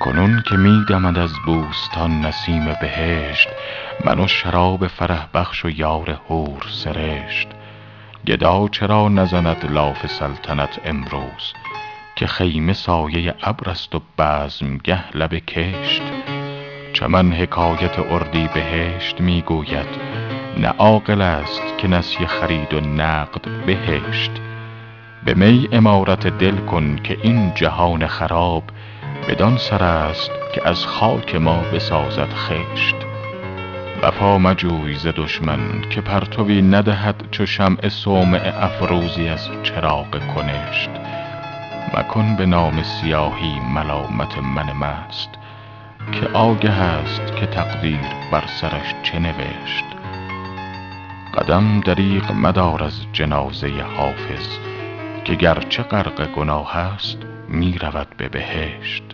کنون که می دمد از بوستان نسیم بهشت من و شراب فرح بخش و یار حور سرشت. گدا چرا نزند لاف سلطنت امروز که خیمه سایه ابر است و بزمگه لب کشت. چمن حکایت اردیبهشت می گوید نه عاقل است که نسیه خرید و نقد بهشت. به می عمارت دل کن که این جهان خراب بدان سر است که از خاک ما بسازد خشت. وفا مجوی ز دشمن که پرتوی ندهد چو شمع صومعه افروزی از چراغ کنشت. مکن به نام سیاهی ملامت من مست که آگه است که تقدیر بر سرش چه نوشت. قدم دریغ مدار از جنازه حافظ که گرچه غرق گناه است می رود به بهشت.